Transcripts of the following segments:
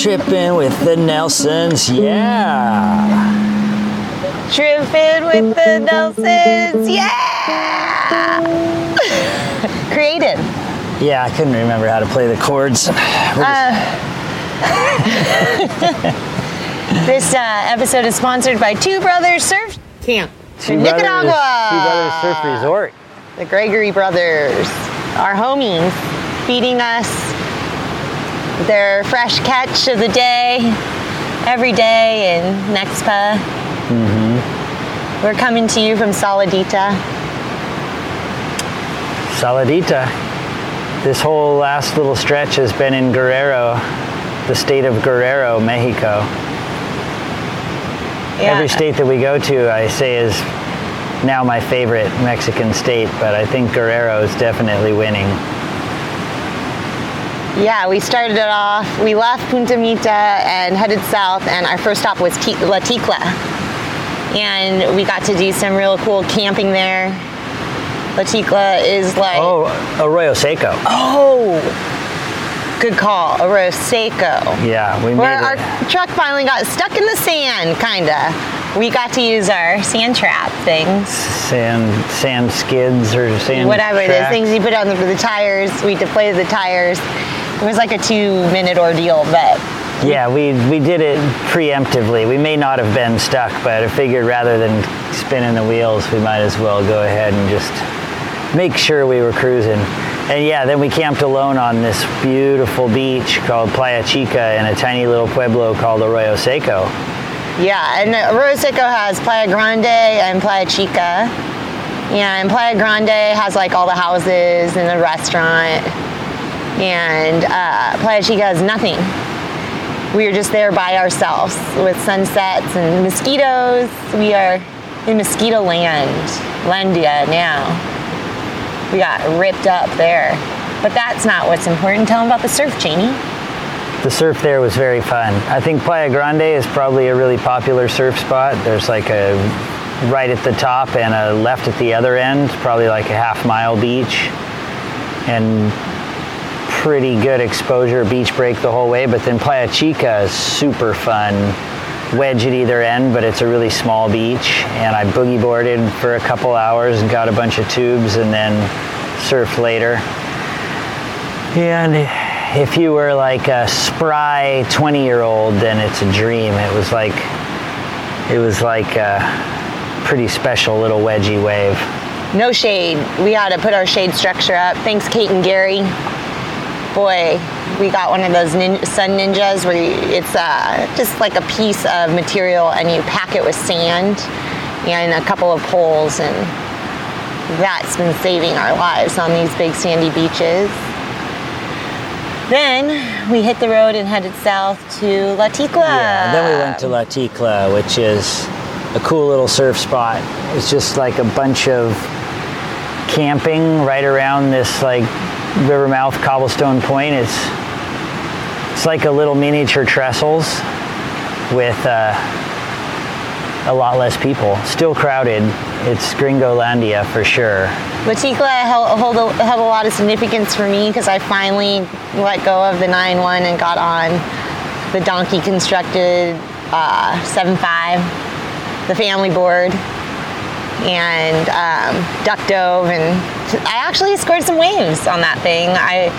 tripping with the Nelsons, yeah. Tripping with the Nelsons, yeah! Creative. Yeah, I couldn't remember how to play the chords. We're This uh, episode is sponsored by Two Brothers Surf Camp Two in Brothers- Nicaragua. Two Brothers Surf Resort. The Gregory brothers, our homies, feeding us their fresh catch of the day every day in Nexpa. Mm-hmm. We're coming to you from Saladita. Saladita. This whole last little stretch has been in Guerrero, the state of Guerrero, Mexico. Yeah. Every state that we go to, I say, is now my favorite Mexican state, but I think Guerrero is definitely winning. Yeah, we started it off. We left Punta Mita and headed south, and our first stop was La Ticla. And we got to do some real cool camping there. La Ticla is like, Oh, Arroyo Seco. oh, good call, Arroyo Seco. Yeah, we made Where it. our truck finally got stuck in the sand, kinda. We got to use our sand trap things, sand, sand skids or sand. whatever those things you put on the, the tires. We deflated the tires. It was like a two-minute ordeal, but Yeah, we we did it preemptively. We may not have been stuck, but I figured rather than spinning the wheels, we might as well go ahead and just make sure we were cruising. And yeah, then we camped alone on this beautiful beach called Playa Chica in a tiny little pueblo called Arroyo Seco. Yeah, and Arroyo Seco has Playa Grande and Playa Chica. Yeah, and Playa Grande has like all the houses and the restaurant. And uh, Playa Chica has nothing. We are just there by ourselves with sunsets and mosquitoes. We are in mosquito land, Landia now. We got ripped up there. But that's not what's important. Tell them about the surf, Janie. The surf there was very fun. I think Playa Grande is probably a really popular surf spot. There's like a right at the top and a left at the other end, probably like a half mile beach. And pretty good exposure, beach break the whole way. But then Playa Chica is super fun. Wedge at either end, but it's a really small beach. And I boogie boarded for a couple hours and got a bunch of tubes and then surfed later. And if you were like a spry 20 year old, then it's a dream. It was like, it was like a pretty special little wedgie wave. No shade. We had to put our shade structure up. Thanks, Kate and Gary. Boy, we got one of those nin- sun ninjas where you, it's uh, just like a piece of material and you pack it with sand and a couple of poles, and that's been saving our lives on these big sandy beaches. Then we hit the road and headed south to La Ticla. Yeah, then we went to La Ticla, which is a cool little surf spot. It's just like a bunch of camping right around this like Rivermouth cobblestone point. It's it's like a little miniature trestles with uh, a lot less people. Still crowded. It's Gringolandia for sure. La Ticla held, held, a, held a lot of significance for me because I finally let go of the 9-1 and got on the donkey constructed uh, 7.5, the family board, and um, duck dove, and I actually scored some waves on that thing. I,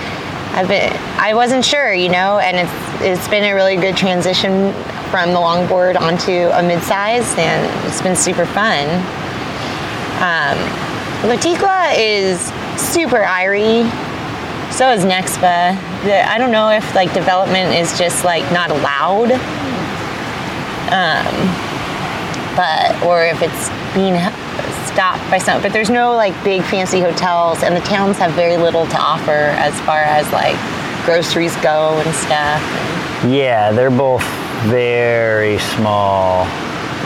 I've been, I wasn't sure, you know, and it's it's been a really good transition from the longboard onto a mid-size, and it's been super fun. Um, La Ticla is super irie. So is Nexpa. The, I don't know if like development is just like not allowed, um, but or if it's being stopped by some. But there's no like big fancy hotels, and the towns have very little to offer as far as like groceries go and stuff. Yeah, they're both very small.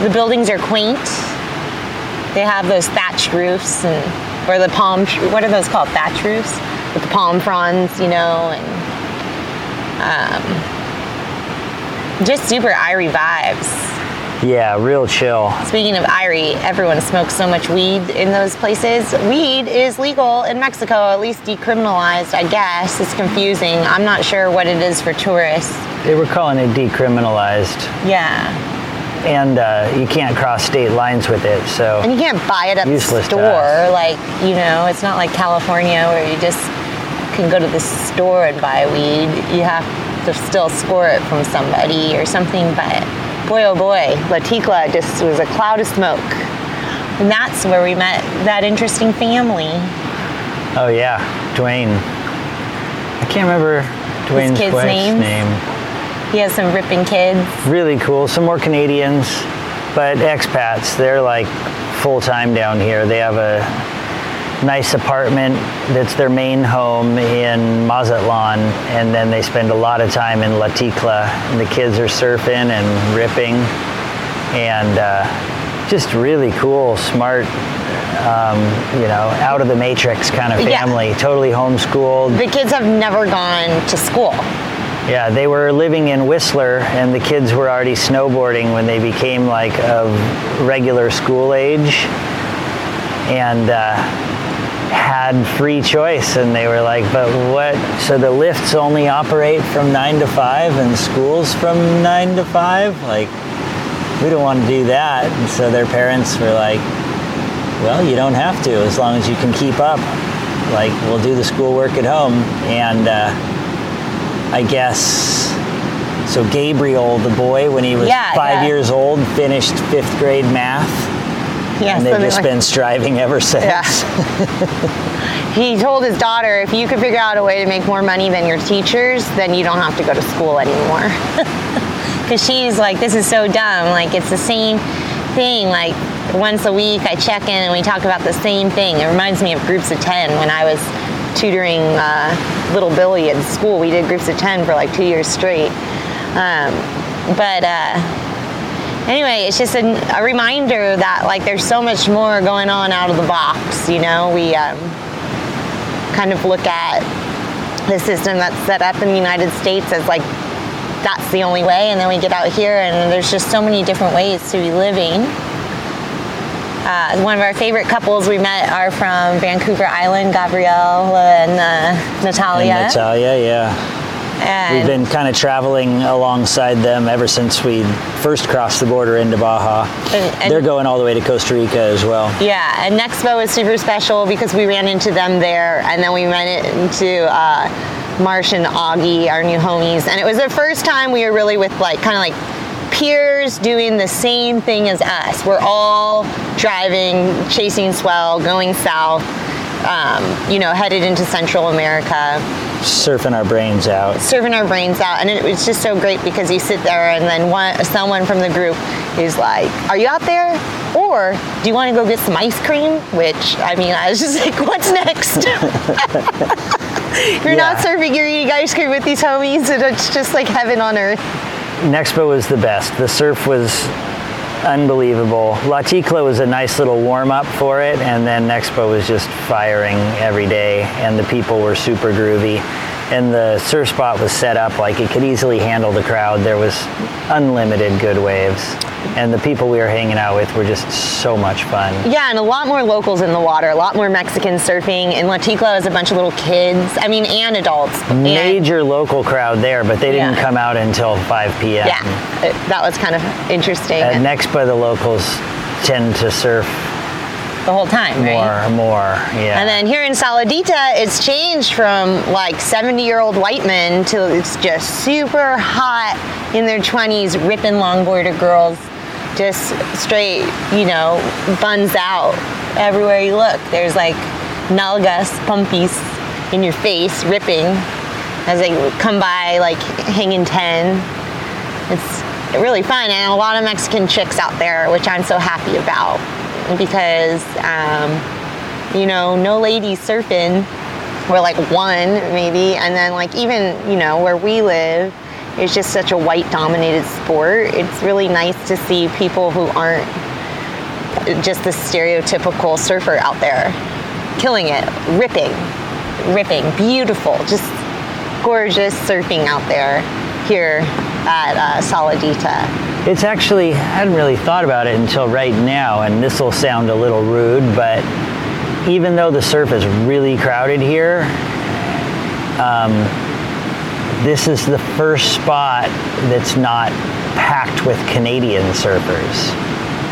The buildings are quaint. They have those thatched roofs and or the palm. What are those called? Thatch roofs with the palm fronds, you know, and um, just super irie vibes. Yeah, real chill. Speaking of Irie, everyone smokes so much weed in those places. Weed is legal in Mexico, at least decriminalized, I guess. It's confusing. I'm not sure what it is for tourists. They were calling it decriminalized, Yeah. and uh, you can't cross state lines with it. So And you can't buy it at the store. Like, you know, it's not like California where you just can go to the store and buy weed. You have to still score it from somebody or something. But boy, oh boy, La Ticla just was a cloud of smoke. And that's where we met that interesting family. Oh yeah, Dwayne. I can't remember Dwayne's kids' wife's names? name. He has some ripping kids. Really cool. Some more Canadians, but expats. They're like full time down here. They have a nice apartment that's their main home in Mazatlan, and then they spend a lot of time in La Ticla. And the kids are surfing and ripping, and uh, just really cool, smart. Um, you know, out of the matrix kind of Yeah. family, totally homeschooled. The kids have never gone to school. Yeah, they were living in Whistler, and the kids were already snowboarding when they became like of regular school age, and uh, had free choice. And they were like, "But what? So the lifts only operate from nine to five, and schools from nine to five? Like, we don't want to do that." And so their parents were like, "Well, you don't have to, as long as you can keep up. Like, we'll do the schoolwork at home." And uh, I guess. So Gabriel, the boy, when he was Yeah, five yeah. years old, finished fifth grade math, Yeah, and they've just like- been striving ever since. Yeah. He told his daughter, if you could figure out a way to make more money than your teachers, then you don't have to go to school anymore. Because she's like, this is so dumb. Like, it's the same thing. Like, once a week I check in and we talk about the same thing. It reminds me of groups of 10 when I was tutoring uh, little Billy at school. We did groups of 10 for like two years straight. Um, but, uh, anyway, it's just a, a reminder that like there's so much more going on out of the box. You know, we um, kind of look at the system that's set up in the United States as like that's the only way, and then we get out here and there's just so many different ways to be living. Uh, one of our favorite couples we met are from Vancouver Island, Gabrielle and uh, Natalia. And Natalia, yeah. And- We've been kind of traveling alongside them ever since we first crossed the border into Baja. And- and- They're going all the way to Costa Rica as well. Yeah, and Nexpa is super special because we ran into them there, and then we ran into uh, Marsh and Augie, our new homies, and it was the first time we were really with like kind of like peers doing the same thing as us. We're all driving, chasing swell, going south. Um, you know, headed into Central America, Surfing our brains out. Surfing our brains out, and it was just so great because you sit there, and then one, someone from the group is like, "Are you out there?" Or do you want to go get some ice cream? Which I mean, I was just like, "What's next?" you're not surfing, you're eating ice cream with these homies, and it's just like heaven on earth. Nexpa was the best. The surf was unbelievable. La Ticla was a nice little warm up for it, and then Nexpa was just firing every day, and the people were super groovy. And the surf spot was set up like it could easily handle the crowd. There was unlimited good waves, and the people we were hanging out with were just so much fun. Yeah, and a lot more locals in the water, a lot more Mexicans surfing. And La Ticla is a bunch of little kids. I mean, and adults. And- Major local crowd there, but they didn't Yeah. come out until 5 p.m. yeah, it- that was kind of interesting. At Nexpa, the locals tend to surf the whole time, right? more, more. Yeah. And then here in Saladita, it's changed from like 70 year old white men to it's just super hot in their 20s, ripping longboarder girls, just straight, you know, buns out everywhere you look. There's like nalgas, pumpies in your face, ripping as they come by, like hanging 10. It's really fun, and a lot of Mexican chicks out there, which I'm so happy about because, um, you know, no ladies surfing. We're like one maybe, and then like even you know where we live, it's just such a white-dominated sport. It's really nice to see people who aren't just the stereotypical surfer out there, killing it, ripping, ripping, beautiful, just gorgeous surfing out there here at uh, Saladita. It's actually, I hadn't really thought about it until right now, and this will sound a little rude, but even though the surf is really crowded here, um, this is the first spot that's not packed with Canadian surfers.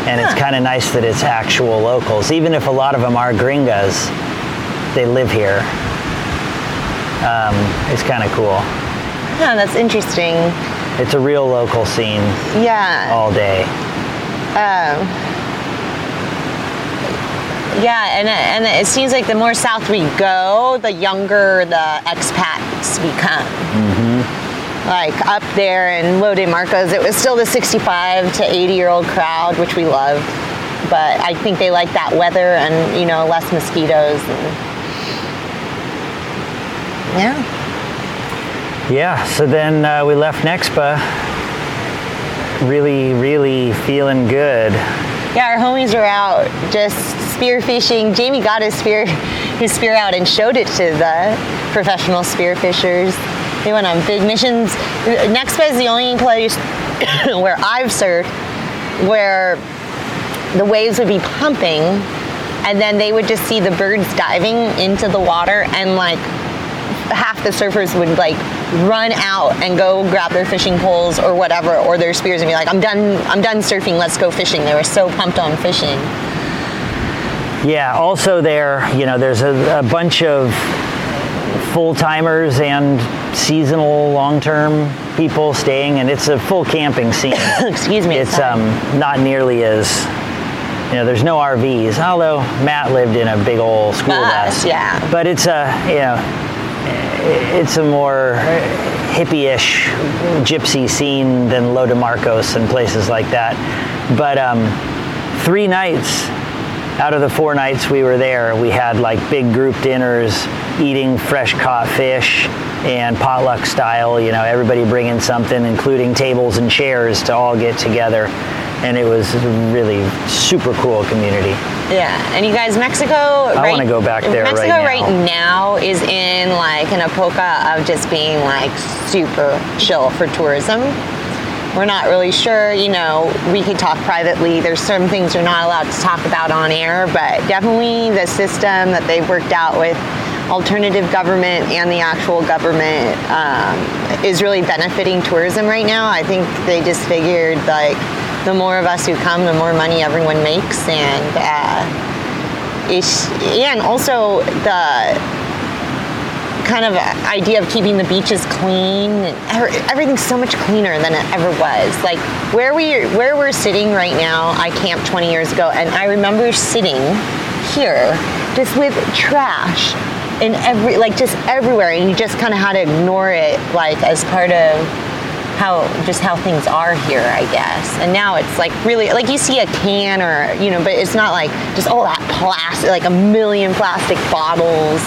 And it's kind of nice that it's actual locals. Even if a lot of them are gringas, they live here. Um, it's kind of cool. Yeah, that's interesting. It's a real local scene Yeah. all day. Um, Yeah, and and it seems like the more south we go, the younger the expats become. Like up there in Lo de Marcos, it was still the 65 to 80 year old crowd, which we loved. But I think they like that weather and you know less mosquitoes. And, yeah. Yeah, so then uh, we left Nexpa really, really feeling good. Yeah, our homies were out just spear fishing. Jamie got his spear, his spear out and showed it to the professional spear fishers. They went on big missions. Nexpa is the only place where I've surfed where the waves would be pumping, and then they would just see the birds diving into the water, and like half the surfers would like run out and go grab their fishing poles or whatever or their spears and be like i'm done i'm done surfing let's go fishing they were so pumped on fishing Yeah, also there, you know, there's a, a bunch of full timers and seasonal long term people staying, and it's a full camping scene. excuse me it's um, not nearly as, you know, there's no RVs, although Matt lived in a big old school Bus, bus. yeah. But it's a, you know, it's a more hippie-ish gypsy scene than Lo de Marcos and places like that. But um, three nights out of the four nights we were there, we had like big group dinners, eating fresh caught fish and potluck style. You know, everybody bringing something, including tables and chairs to all get together. And it was really super cool community. yeah and you guys mexico I wanna go back there right mexico now. right now is in like an epocha of just being like super chill for tourism we're not really sure you know we could talk privately. There's some things you're not allowed to talk about on air but definitely the system that they've worked out with alternative government and the actual government um, is really benefiting tourism right now. I think they just figured like the more of us who come the more money everyone makes and uh, and also the kind of idea of keeping the beaches clean. Every- Everything's so much cleaner than it ever was. Like where we where we're sitting right now, I camped 20 years ago, and I remember sitting here just with trash in every like just everywhere, and you just kind of had to ignore it, like as part of how just how things are here, I guess. And now it's like really like you see a can or you know, but it's not like just all that plastic, like a million plastic bottles.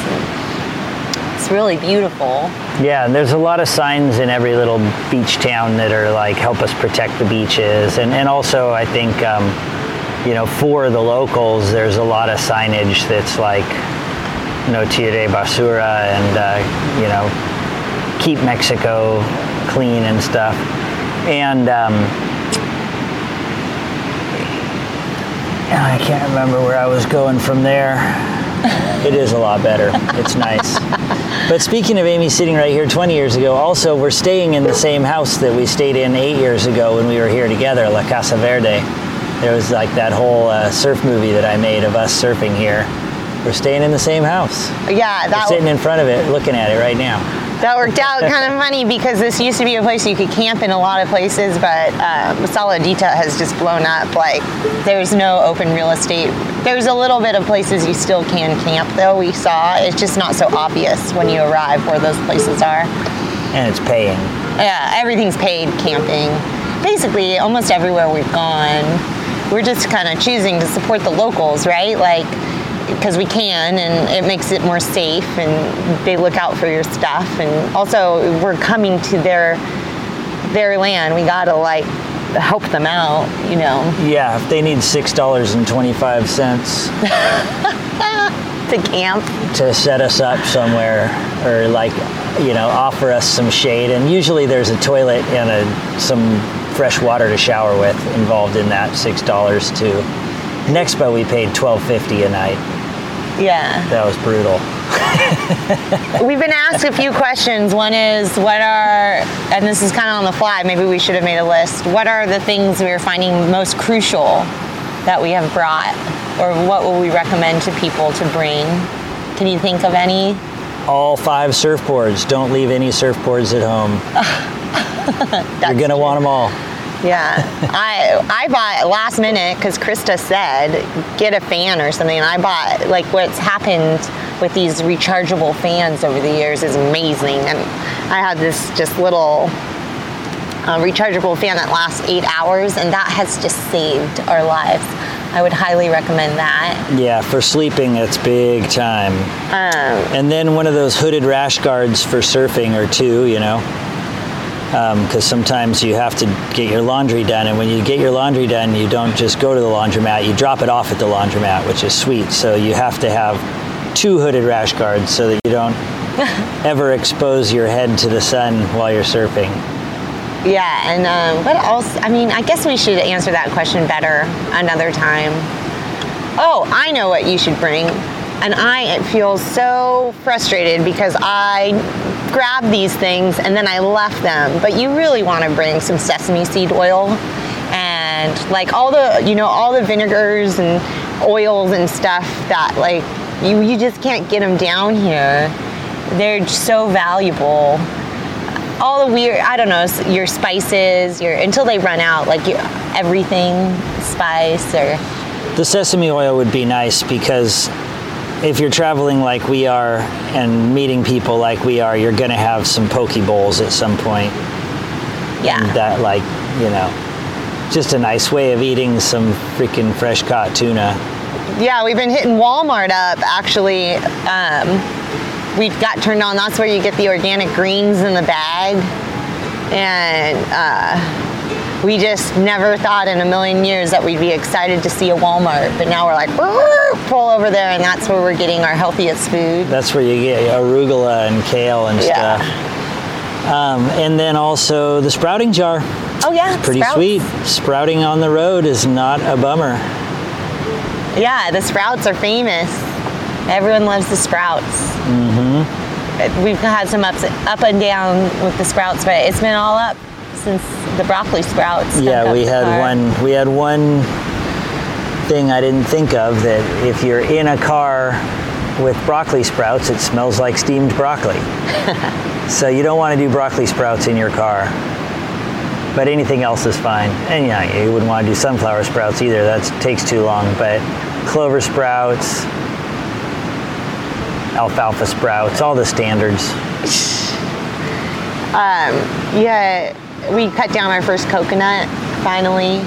It's really beautiful. Yeah, there's a lot of signs in every little beach town that are like help us protect the beaches, and and also I think um, you know for the locals there's a lot of signage that's like no tire basura and uh, you know keep Mexico clean and stuff, and. Um, I can't remember where I was going from there. It is a lot better. It's nice. But speaking of Amy sitting right here 20 years ago, also we're staying in the same house that we stayed in eight years ago when we were here together, La Casa Verde. There was like that whole uh, surf movie that I made of us surfing here. We're staying in the same house. Yeah, that We're sitting in front of it, looking at it right now. That worked out kind of funny because this used to be a place you could camp in a lot of places, but um, Saladita has just blown up. Like there's no open real estate. There's a little bit of places you still can camp though. We saw it's just not so obvious when you arrive where those places are. And it's paying. Yeah, everything's paid camping. Basically, almost everywhere we've gone, we're just kind of choosing to support the locals, right? Like, because we can, and it makes it more safe, and they look out for your stuff, and also we're coming to their their land. We gotta like help them out, you know, Yeah, if they need $6.25 to camp. to set us up somewhere or like you know offer us some shade and usually there's a toilet and a some fresh water to shower with involved in that six dollars too. Nexpa we paid twelve fifty a night. Yeah. That was brutal. We've been asked a few questions. One is, what are, and this is kind of on the fly, maybe we should have made a list. What are the things we are finding most crucial that we have brought? Or what will we recommend to people to bring? Can you think of any? All five surfboards. Don't leave any surfboards at home. You're gonna want them all. Yeah, I I bought last minute because Krista said get a fan or something, and I bought like what's happened with these rechargeable fans over the years is amazing, and I had this just little uh, rechargeable fan that lasts eight hours, and that has just saved our lives. I would highly recommend that. Yeah, for sleeping, it's big time. Um, And then one of those hooded rash guards for surfing or two, you know, because sometimes you have to get your laundry done, and when you get your laundry done, you don't just go to the laundromat; you drop it off at the laundromat, which is sweet. So you have to have two hooded rash guards so that you don't ever expose your head to the sun while you're surfing. Yeah, and um, what else? I mean, I guess we should answer that question better another time. Oh, I know what you should bring. And I feel so frustrated because I grabbed these things and then I left them. But you really want to bring some sesame seed oil and like all the, you know, all the vinegars and oils and stuff that like you, you just can't get them down here. They're so valuable all the weird i don't know your spices your until they run out like your, everything spice or The sesame oil would be nice because if you're traveling like we are and meeting people like we are, you're going to have some poke bowls at some point. yeah That, like, you know, just a nice way of eating some freaking fresh caught tuna. yeah we've been hitting walmart up actually um, we got turned on that's where you get the organic greens in the bag and uh, we just never thought in a million years that we'd be excited to see a walmart but now we're like pull over there and that's where we're getting our healthiest food That's where you get arugula and kale and Yeah. stuff. Um, and then also the sprouting jar. oh yeah Pretty sprouts. sweet. Sprouting on the road is not a bummer. Yeah, the sprouts are famous. Everyone loves the sprouts. Mm-hmm. We've had some ups, up and down with the sprouts, but it's been all up since the broccoli sprouts. Yeah, we had car. one. We had one thing I didn't think of that if you're in a car with broccoli sprouts, it smells like steamed broccoli. so you don't want to do broccoli sprouts in your car. But anything else is fine. And yeah, you wouldn't want to do sunflower sprouts either. That takes too long. But clover sprouts, alfalfa sprouts, all the standards. Um, yeah, we cut down our first coconut finally.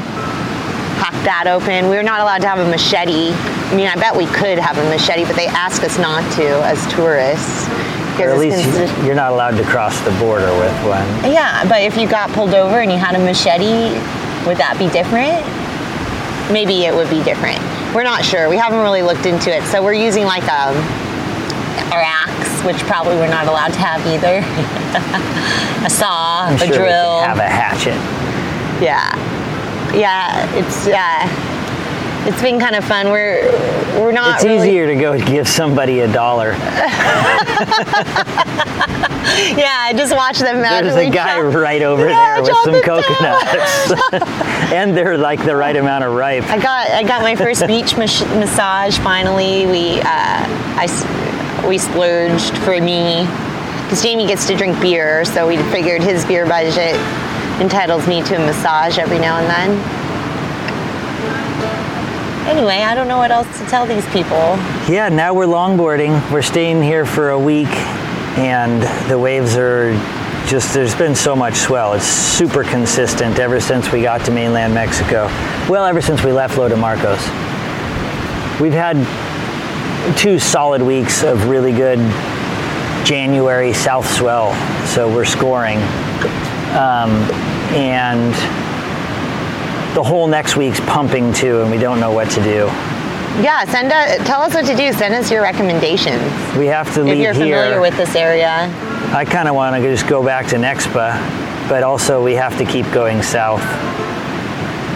Hacked that open. We were not allowed to have a machete. I mean, I bet we could have a machete, but they asked us not to as tourists. Or at least considered- you're not allowed to cross the border with one. Yeah, but if you got pulled over and you had a machete, would that be different? Maybe it would be different. We're not sure. We haven't really looked into it. So we're using like a our axe, which probably we're not allowed to have either. a saw, I'm a sure we drill. have a hatchet. yeah, yeah. It's uh, it's been kind of fun. We're we're not. It's really, easier to go give somebody a dollar. Yeah, I just watch them. There's a guy chop- right over Yeah, there with some coconuts, and they're like the right amount of ripe. I got I got my first beach mas- massage finally. We uh, I we splurged for me because Jamie gets to drink beer, so we figured his beer budget entitles me to a massage every now and then. Anyway, I don't know what else to tell these people. Yeah, now we're longboarding. We're staying here for a week, and the waves are just, there's been so much swell. It's super consistent ever since we got to mainland Mexico. Well, ever since we left Lo de Marcos. We've had two solid weeks of really good January south swell, so we're scoring. Um, and the whole next week's pumping too, and we don't know what to do. Yeah, send us, tell us what to do. Send us your recommendations We have to leave here. if you're here. familiar with this area. I kind of want to just go back to Nexpa but also we have to keep going south.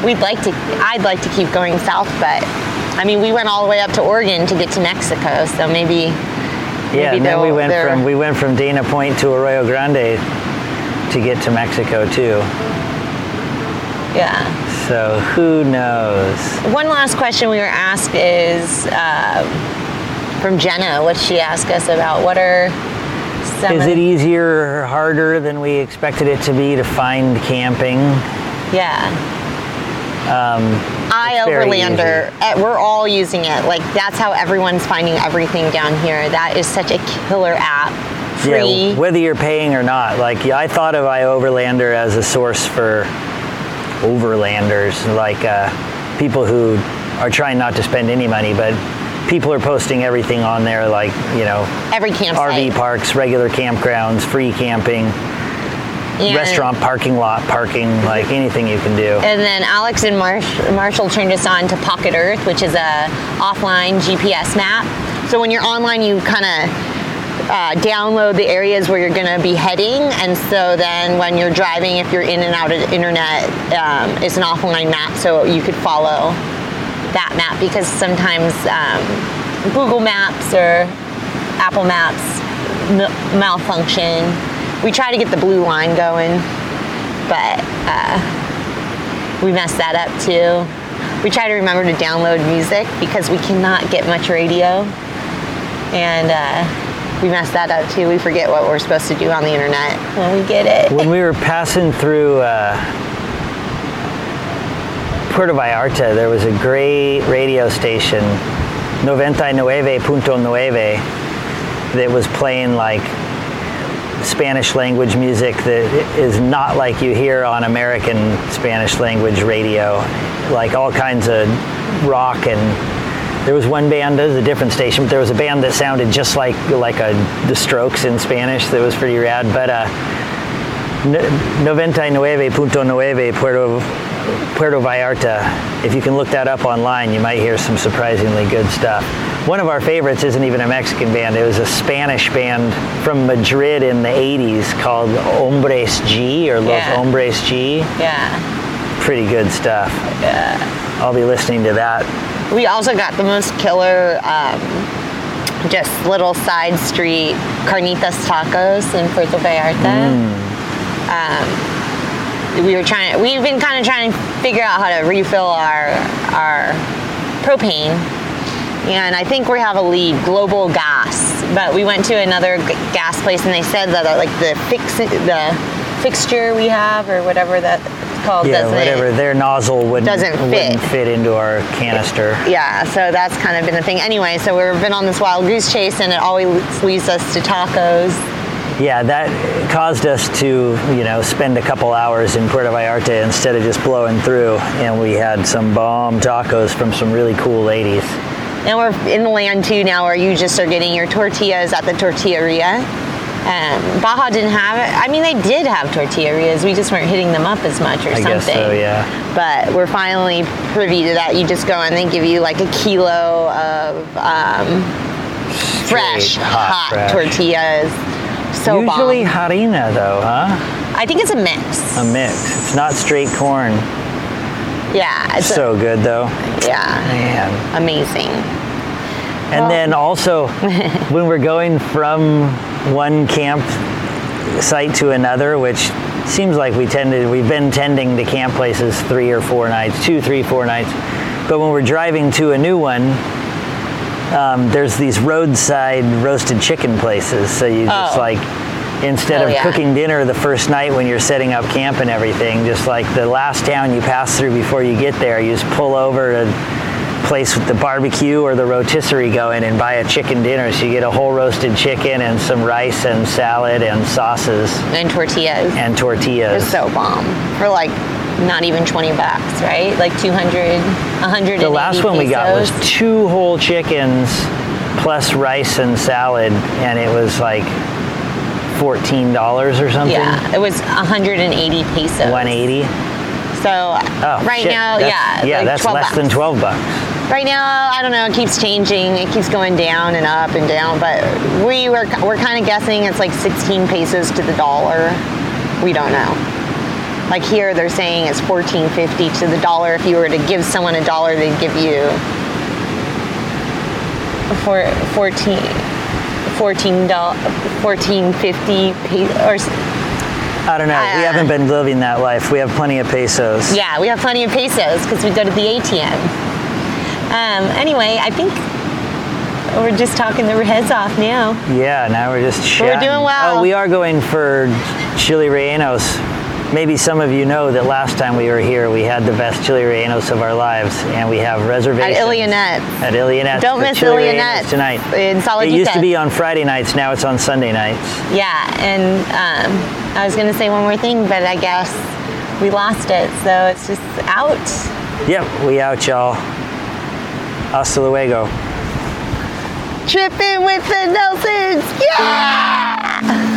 We'd like to. I'd like to keep going south, but I mean, we went all the way up to Oregon to get to Mexico, so maybe. Yeah, maybe and then we went from we went from Dana Point to Arroyo Grande to get to Mexico too. Yeah. So who knows? One last question we were asked is uh, from Jenna. What she asked us about? What are some? Is it easier or harder than we expected it to be to find camping? Yeah. iOverlander. uh, We're all using it. Like that's how everyone's finding everything down here. That is such a killer app. Free. Yeah, whether you're paying or not. Like I thought of iOverlander as a source for overlanders, like uh, people who are trying not to spend any money, but people are posting everything on there, like you know, Every campsite. RV parks, regular campgrounds, free camping, And- restaurant parking lot parking, like anything you can do. And then Alex and Marsh, Marshall turned us on to Pocket Earth, which is a offline GPS map. So when you're online, you kind of uh, download the areas where you're going to be heading, and so then when you're driving, if you're in and out of the internet, um, it's an offline map, so you could follow that map because sometimes um, Google Maps or Apple Maps m- malfunction. We try to get the blue line going, but uh, we messed that up too. We try to remember to download music because we cannot get much radio, and uh, we messed that up too. We forget what we're supposed to do on the internet when we get it. when we were passing through uh, Puerto Vallarta, there was a great radio station, 99.9, that was playing like Spanish language music that is not like you hear on American Spanish language radio, like all kinds of rock and there was one band, it was a different station, but there was a band that sounded just like like a The Strokes in Spanish that was pretty rad. But uh, 99.9 Puerto, Puerto Vallarta. If you can look that up online, you might hear some surprisingly good stuff. One of our favorites isn't even a Mexican band. It was a Spanish band from Madrid in the 80s called Hombres G or Los Yeah. Hombres G. Yeah. Pretty good stuff. Yeah. I'll be listening to that. We also got the most killer, um, just little side street carnitas tacos in Puerto Vallarta. Um, we were trying. We've been kind of trying to figure out how to refill our our propane, and I think we have a lead, Global Gas. But we went to another g- gas place, and they said that like the fix the fixture we have or whatever that's called Yeah, doesn't whatever. Their nozzle wouldn't, Doesn't wouldn't fit. fit into our canister. yeah, so that's kind of been the thing. Anyway, so we've been on this wild goose chase, and it always leads us to tacos. Yeah, that caused us to, you know, spend a couple hours in Puerto Vallarta instead of just blowing through. And we had some bomb tacos from some really cool ladies. And we're in the land too now, where you just are getting your tortillas at the tortilleria. Um, Baja didn't have it. I mean, they did have tortillerias. We just weren't hitting them up as much or I something. guess so, yeah. But we're finally privy to that. You just go and they give you like a kilo of um, fresh, Straight, hot, fresh. tortillas. So Usually bomb. harina, though, huh? I think it's a mix. A mix. It's not straight corn. Yeah, it's a- So good, though. yeah, Man. amazing. And Well- then also, when we're going from one camp site to another, which seems like we tended, we've been tending to camp places three or four nights, two, three, four nights. But when we're driving to a new one, um, there's these roadside roasted chicken places. So you just Oh. like, instead Oh, of yeah. cooking dinner the first night when you're setting up camp and everything, just like the last town you pass through before you get there, you just pull over to place with the barbecue or the rotisserie going and buy a chicken dinner. So you get a whole roasted chicken and some rice and salad and sauces And tortillas. and tortillas. It's so bomb for like not even 20 bucks, right? Like 200, 100. the last one we got was two whole chickens plus rice and salad, and it was like fourteen dollars or something. Yeah, it was 180 pesos. One eighty. So Oh, right shit. now, That's- yeah, yeah, like that's 12 less than twelve bucks. Right now, I don't know. It keeps changing. It keeps going down and up and down. But we were we're kind of guessing it's like 16 pesos to the dollar. We don't know. Like here, they're saying it's fourteen fifty to the dollar. If you were to give someone a dollar, they'd give you for 14 14 1450 or I don't know. we Uh, haven't been living that life. We have plenty of pesos. yeah we have plenty of pesos because we go to the atm um, anyway i think we're just talking their heads off now Yeah, now we're just We're doing well. Oh, we are going for chili rellenos. Maybe some of you know that last time we were here, we had the best chili rellenos of our lives, and we have reservations at Ilianette's. At Ilianette's Don't miss chili tonight. in It used to be on Friday nights. Now it's on Sunday nights. yeah and um, i was going to say one more thing but i guess we lost it so it's just out Yep, we out, y'all. Hasta luego. tripping with the nelsons yeah